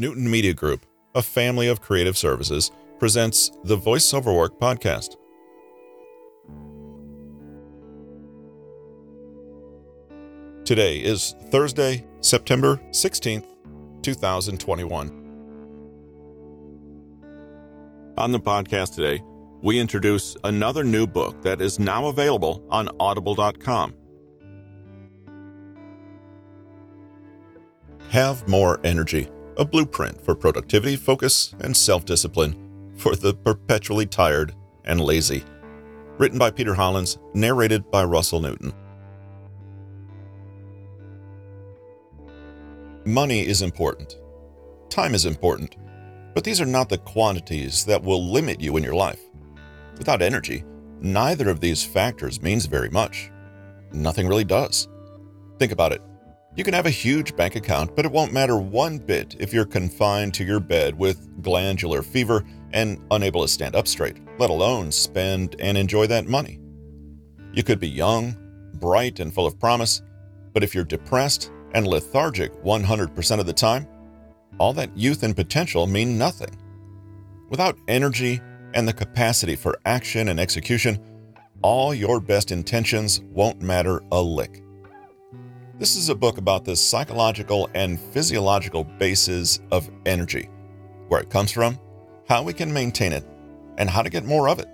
Newton Media Group, a family of creative services, presents the Voiceover Work podcast. Today is Thursday, September 16th, 2021. On the podcast today, we introduce another new book that is now available on audible.com. Have More Energy, a blueprint for productivity, focus, and self discipline for the perpetually tired and lazy. Written by Peter Hollins, narrated by Russell Newton. Money is important. Time is important. But these are not the quantities that will limit you in your life. Without energy, neither of these factors means very much. Nothing really does. Think about it. You can have a huge bank account, but it won't matter one bit if you're confined to your bed with glandular fever and unable to stand up straight, let alone spend and enjoy that money. You could be young, bright, and full of promise, but if you're depressed and lethargic 100% of the time, all that youth and potential mean nothing. Without energy and the capacity for action and execution, all your best intentions won't matter a lick. This is a book about the psychological and physiological bases of energy, where it comes from, how we can maintain it, and how to get more of it.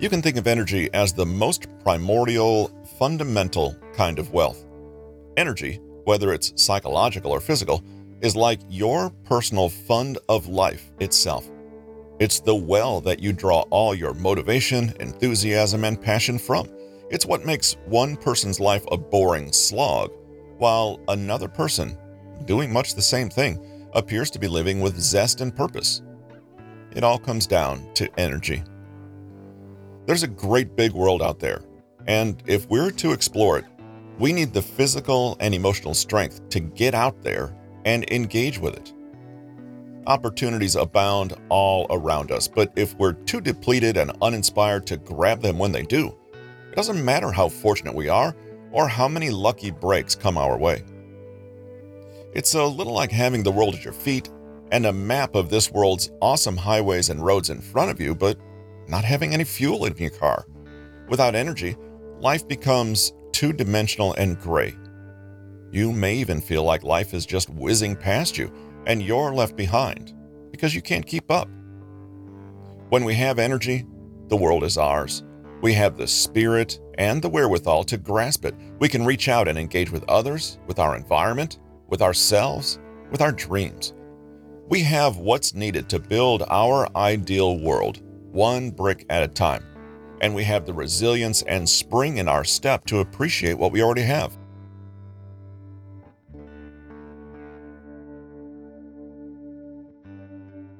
You can think of energy as the most primordial, fundamental kind of wealth. Energy, whether it's psychological or physical, is like your personal fund of life itself. It's the well that you draw all your motivation, enthusiasm, and passion from. It's what makes one person's life a boring slog, while another person, doing much the same thing, appears to be living with zest and purpose. It all comes down to energy. There's a great big world out there, and if we're to explore it, we need the physical and emotional strength to get out there and engage with it. Opportunities abound all around us, but if we're too depleted and uninspired to grab them when they do, it doesn't matter how fortunate we are or how many lucky breaks come our way. It's a little like having the world at your feet and a map of this world's awesome highways and roads in front of you, but not having any fuel in your car. Without energy, life becomes two dimensional and gray. You may even feel like life is just whizzing past you and you're left behind because you can't keep up. When we have energy, the world is ours. We have the spirit and the wherewithal to grasp it. We can reach out and engage with others, with our environment, with ourselves, with our dreams. We have what's needed to build our ideal world, one brick at a time. And we have the resilience and spring in our step to appreciate what we already have.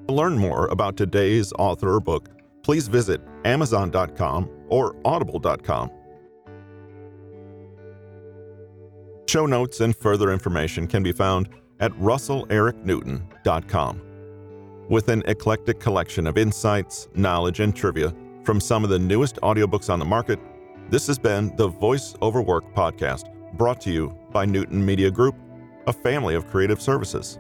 To learn more about today's author or book, please visit Amazon.com or Audible.com. Show notes and further information can be found at RussellEricNewton.com. With an eclectic collection of insights, knowledge, and trivia from some of the newest audiobooks on the market, this has been the Voice Over Work podcast, brought to you by Newton Media Group, a family of creative services.